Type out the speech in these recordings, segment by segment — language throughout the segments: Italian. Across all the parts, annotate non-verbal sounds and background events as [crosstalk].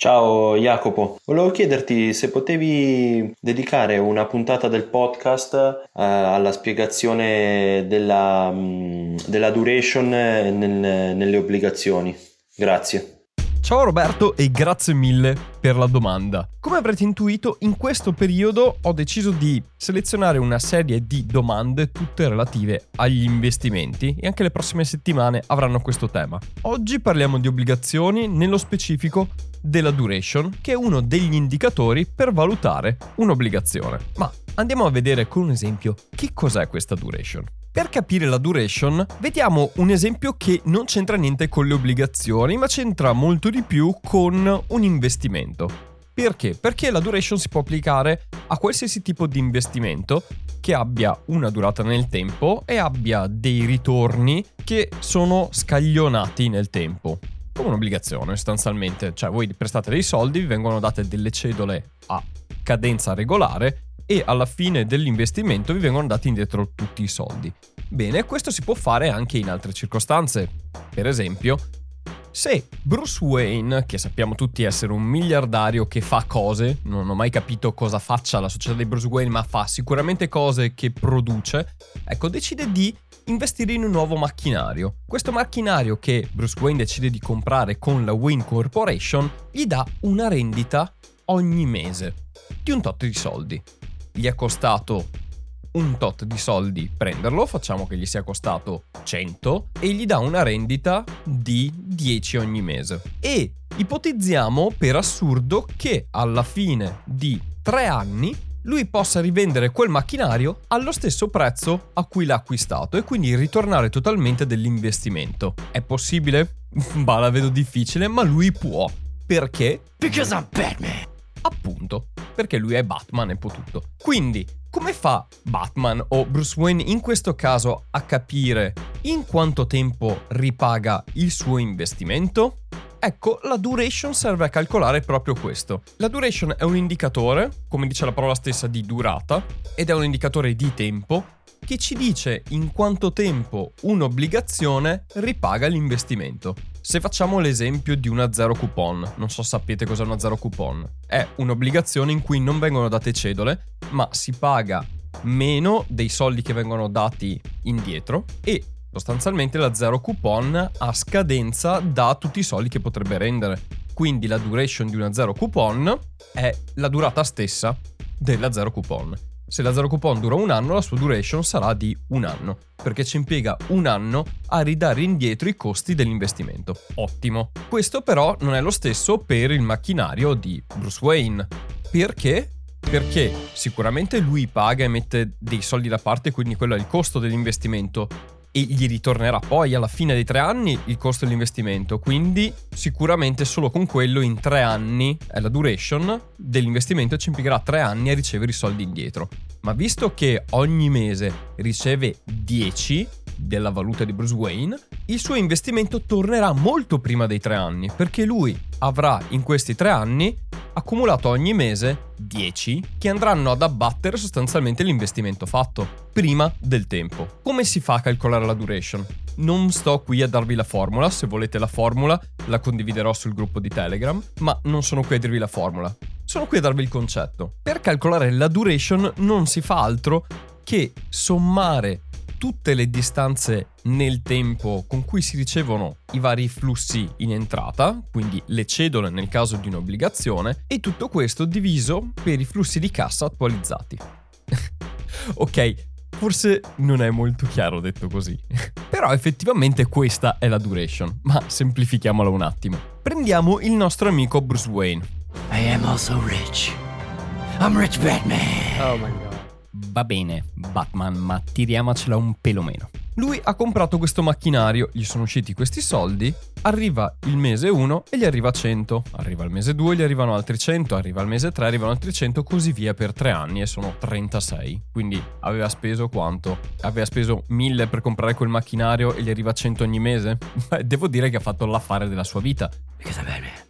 Ciao Jacopo, volevo chiederti se potevi dedicare una puntata del podcast eh, alla spiegazione della, mm, della duration nel, nelle obbligazioni. Grazie. Ciao Roberto e grazie mille per la domanda. Come avrete intuito, in questo periodo ho deciso di selezionare una serie di domande tutte relative agli investimenti e anche le prossime settimane avranno questo tema. Oggi parliamo di obbligazioni, nello specifico della duration, che è uno degli indicatori per valutare un'obbligazione. Ma andiamo a vedere con un esempio che cos'è questa duration. Per capire la duration, vediamo un esempio che non c'entra niente con le obbligazioni, ma c'entra molto di più con un investimento. Perché? Perché la duration si può applicare a qualsiasi tipo di investimento che abbia una durata nel tempo e abbia dei ritorni che sono scaglionati nel tempo. Come un'obbligazione sostanzialmente, cioè voi prestate dei soldi, vi vengono date delle cedole a cadenza regolare e alla fine dell'investimento vi vengono dati indietro tutti i soldi. Bene, questo si può fare anche in altre circostanze. Per esempio, se Bruce Wayne, che sappiamo tutti essere un miliardario che fa cose, non ho mai capito cosa faccia la società di Bruce Wayne, ma fa sicuramente cose che produce, ecco, decide di investire in un nuovo macchinario. Questo macchinario che Bruce Wayne decide di comprare con la Wayne Corporation gli dà una rendita ogni mese di un tot di soldi gli è costato un tot di soldi prenderlo, facciamo che gli sia costato 100 e gli dà una rendita di 10 ogni mese. E ipotizziamo per assurdo che alla fine di 3 anni lui possa rivendere quel macchinario allo stesso prezzo a cui l'ha acquistato e quindi ritornare totalmente dell'investimento. È possibile? [laughs] bah, la vedo difficile, ma lui può. Perché? Because I'm Batman. Appunto, perché lui è Batman e può tutto. Quindi, come fa Batman o Bruce Wayne in questo caso a capire in quanto tempo ripaga il suo investimento? Ecco, la duration serve a calcolare proprio questo. La duration è un indicatore, come dice la parola stessa, di durata ed è un indicatore di tempo che ci dice in quanto tempo un'obbligazione ripaga l'investimento. Se facciamo l'esempio di una zero coupon, non so sapete cos'è una zero coupon, è un'obbligazione in cui non vengono date cedole, ma si paga meno dei soldi che vengono dati indietro e sostanzialmente la zero coupon ha scadenza da tutti i soldi che potrebbe rendere. Quindi la duration di una zero coupon è la durata stessa della zero coupon. Se la zero coupon dura un anno, la sua duration sarà di un anno, perché ci impiega un anno a ridare indietro i costi dell'investimento. Ottimo. Questo però non è lo stesso per il macchinario di Bruce Wayne. Perché? Perché sicuramente lui paga e mette dei soldi da parte, quindi quello è il costo dell'investimento e gli ritornerà poi alla fine dei tre anni il costo dell'investimento. Quindi sicuramente solo con quello in tre anni è la duration dell'investimento ci impiegherà tre anni a ricevere i soldi indietro. Ma visto che ogni mese riceve 10 della valuta di Bruce Wayne, il suo investimento tornerà molto prima dei tre anni, perché lui avrà in questi tre anni accumulato ogni mese 10 che andranno ad abbattere sostanzialmente l'investimento fatto prima del tempo. Come si fa a calcolare la duration? Non sto qui a darvi la formula, se volete la formula la condividerò sul gruppo di Telegram, ma non sono qui a dirvi la formula. Sono qui a darvi il concetto. Per calcolare la duration non si fa altro che sommare tutte le distanze nel tempo con cui si ricevono i vari flussi in entrata, quindi le cedole nel caso di un'obbligazione, e tutto questo diviso per i flussi di cassa attualizzati. [laughs] ok, forse non è molto chiaro detto così. [laughs] Però effettivamente questa è la duration, ma semplifichiamola un attimo. Prendiamo il nostro amico Bruce Wayne. I am also rich. I'm rich Batman. Oh my god. Va bene, Batman, ma tiriamocela un pelo meno. Lui ha comprato questo macchinario, gli sono usciti questi soldi, arriva il mese 1 e gli arriva 100, arriva il mese 2 e gli arrivano altri 100, arriva il mese 3 arrivano altri 100, così via per 3 anni e sono 36. Quindi aveva speso quanto? Aveva speso 1000 per comprare quel macchinario e gli arriva 100 ogni mese? [laughs] Beh, devo dire che ha fatto l'affare della sua vita.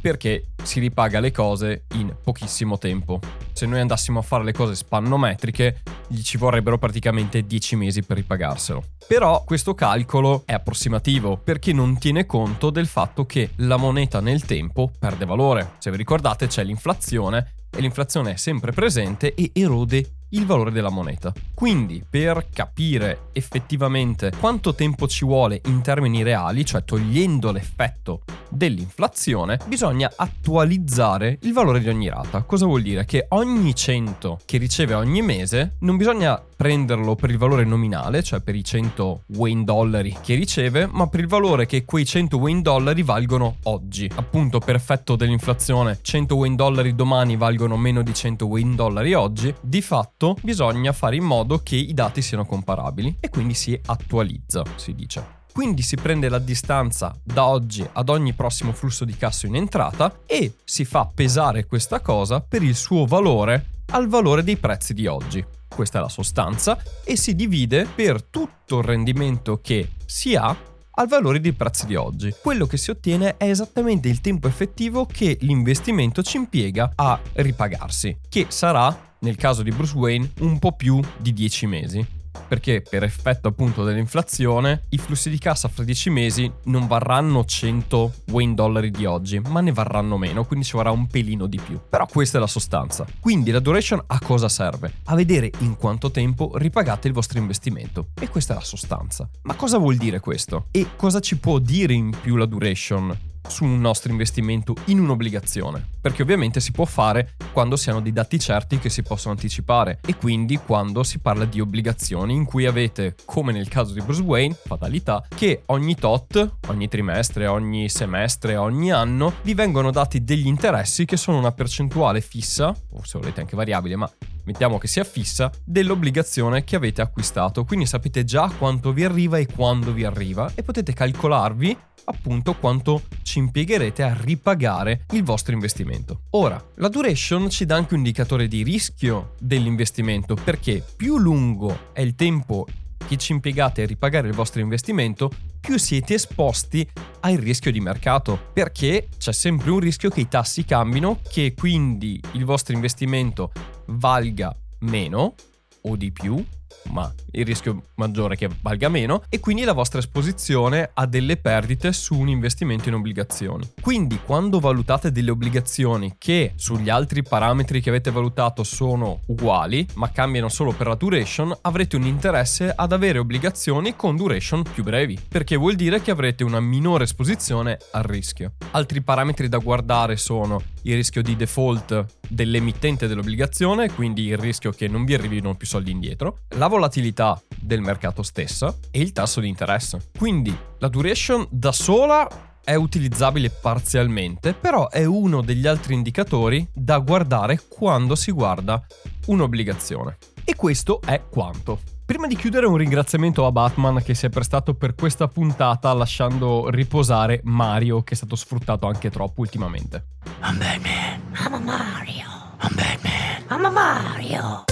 Perché si ripaga le cose in pochissimo tempo. Se noi andassimo a fare le cose spannometriche, gli ci vorrebbero praticamente 10 mesi per ripagarselo. Però questo calcolo è approssimativo perché non tiene conto del fatto che la moneta nel tempo perde valore. Se vi ricordate c'è l'inflazione e l'inflazione è sempre presente e erode il valore della moneta. Quindi, per capire effettivamente quanto tempo ci vuole in termini reali, cioè togliendo l'effetto dell'inflazione, bisogna attualizzare il valore di ogni rata. Cosa vuol dire? Che ogni 100 che riceve ogni mese non bisogna prenderlo per il valore nominale, cioè per i 100 Wayne dollari che riceve, ma per il valore che quei 100 Wayne dollari valgono oggi. Appunto, per effetto dell'inflazione, 100 Wayne dollari domani valgono meno di 100 Wayne dollari oggi. Di fatto, bisogna fare in modo che i dati siano comparabili e quindi si attualizza, si dice. Quindi si prende la distanza da oggi ad ogni prossimo flusso di cassa in entrata e si fa pesare questa cosa per il suo valore al valore dei prezzi di oggi. Questa è la sostanza e si divide per tutto il rendimento che si ha al valore dei prezzi di oggi. Quello che si ottiene è esattamente il tempo effettivo che l'investimento ci impiega a ripagarsi, che sarà, nel caso di Bruce Wayne, un po' più di 10 mesi perché per effetto appunto dell'inflazione i flussi di cassa fra 10 mesi non varranno 100 Wayne dollari di oggi, ma ne varranno meno, quindi ci vorrà un pelino di più. Però questa è la sostanza. Quindi la duration a cosa serve? A vedere in quanto tempo ripagate il vostro investimento. E questa è la sostanza. Ma cosa vuol dire questo? E cosa ci può dire in più la duration? Su un nostro investimento in un'obbligazione, perché ovviamente si può fare quando si hanno dei dati certi che si possono anticipare. E quindi quando si parla di obbligazioni in cui avete, come nel caso di Bruce Wayne, fatalità, che ogni tot, ogni trimestre, ogni semestre, ogni anno vi vengono dati degli interessi che sono una percentuale fissa, o se volete anche variabile, ma mettiamo che sia fissa, dell'obbligazione che avete acquistato. Quindi sapete già quanto vi arriva e quando vi arriva e potete calcolarvi appunto quanto ci impiegherete a ripagare il vostro investimento. Ora, la duration ci dà anche un indicatore di rischio dell'investimento perché più lungo è il tempo che ci impiegate a ripagare il vostro investimento, più siete esposti al rischio di mercato, perché c'è sempre un rischio che i tassi cambino, che quindi il vostro investimento valga meno o di più ma il rischio maggiore è che valga meno e quindi la vostra esposizione a delle perdite su un investimento in obbligazioni. Quindi quando valutate delle obbligazioni che sugli altri parametri che avete valutato sono uguali, ma cambiano solo per la duration, avrete un interesse ad avere obbligazioni con duration più brevi, perché vuol dire che avrete una minore esposizione al rischio. Altri parametri da guardare sono il rischio di default dell'emittente dell'obbligazione, quindi il rischio che non vi arrivino più soldi indietro, la volatilità del mercato stessa e il tasso di interesse. Quindi la duration da sola è utilizzabile parzialmente, però è uno degli altri indicatori da guardare quando si guarda un'obbligazione. E questo è quanto. Prima di chiudere un ringraziamento a Batman che si è prestato per questa puntata lasciando riposare Mario che è stato sfruttato anche troppo ultimamente. I'm Batman. I'm a Mario. I'm Batman. I'm a Mario.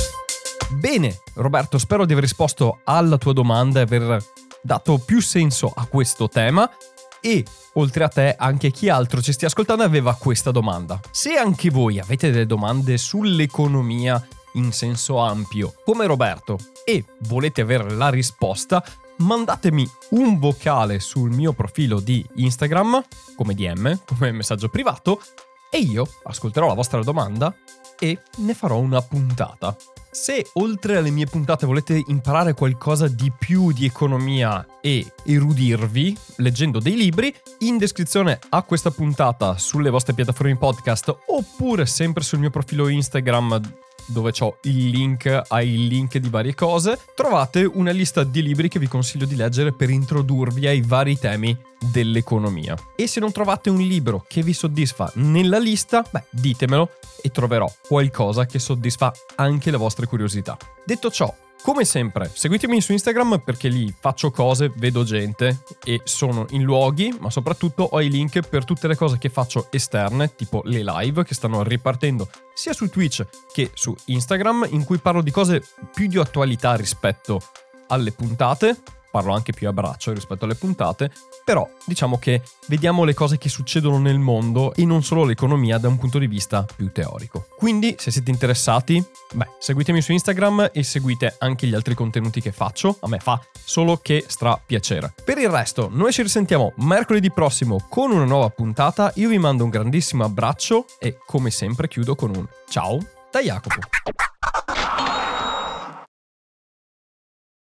Bene, Roberto, spero di aver risposto alla tua domanda e aver dato più senso a questo tema. E oltre a te, anche chi altro ci stia ascoltando aveva questa domanda. Se anche voi avete delle domande sull'economia in senso ampio, come Roberto, e volete avere la risposta, mandatemi un vocale sul mio profilo di Instagram, come DM, come messaggio privato, e io ascolterò la vostra domanda e ne farò una puntata. Se oltre alle mie puntate volete imparare qualcosa di più di economia e erudirvi leggendo dei libri, in descrizione a questa puntata sulle vostre piattaforme podcast oppure sempre sul mio profilo Instagram dove ho il link ai link di varie cose, trovate una lista di libri che vi consiglio di leggere per introdurvi ai vari temi dell'economia. E se non trovate un libro che vi soddisfa nella lista, beh, ditemelo e troverò qualcosa che soddisfa anche le vostre curiosità. Detto ciò, Come sempre, seguitemi su Instagram perché lì faccio cose, vedo gente e sono in luoghi, ma soprattutto ho i link per tutte le cose che faccio esterne, tipo le live che stanno ripartendo sia su Twitch che su Instagram, in cui parlo di cose più di attualità rispetto alle puntate parlo anche più a braccio rispetto alle puntate, però diciamo che vediamo le cose che succedono nel mondo e non solo l'economia da un punto di vista più teorico. Quindi, se siete interessati, beh, seguitemi su Instagram e seguite anche gli altri contenuti che faccio, a me fa solo che stra piacere. Per il resto, noi ci risentiamo mercoledì prossimo con una nuova puntata, io vi mando un grandissimo abbraccio e come sempre chiudo con un ciao da Jacopo.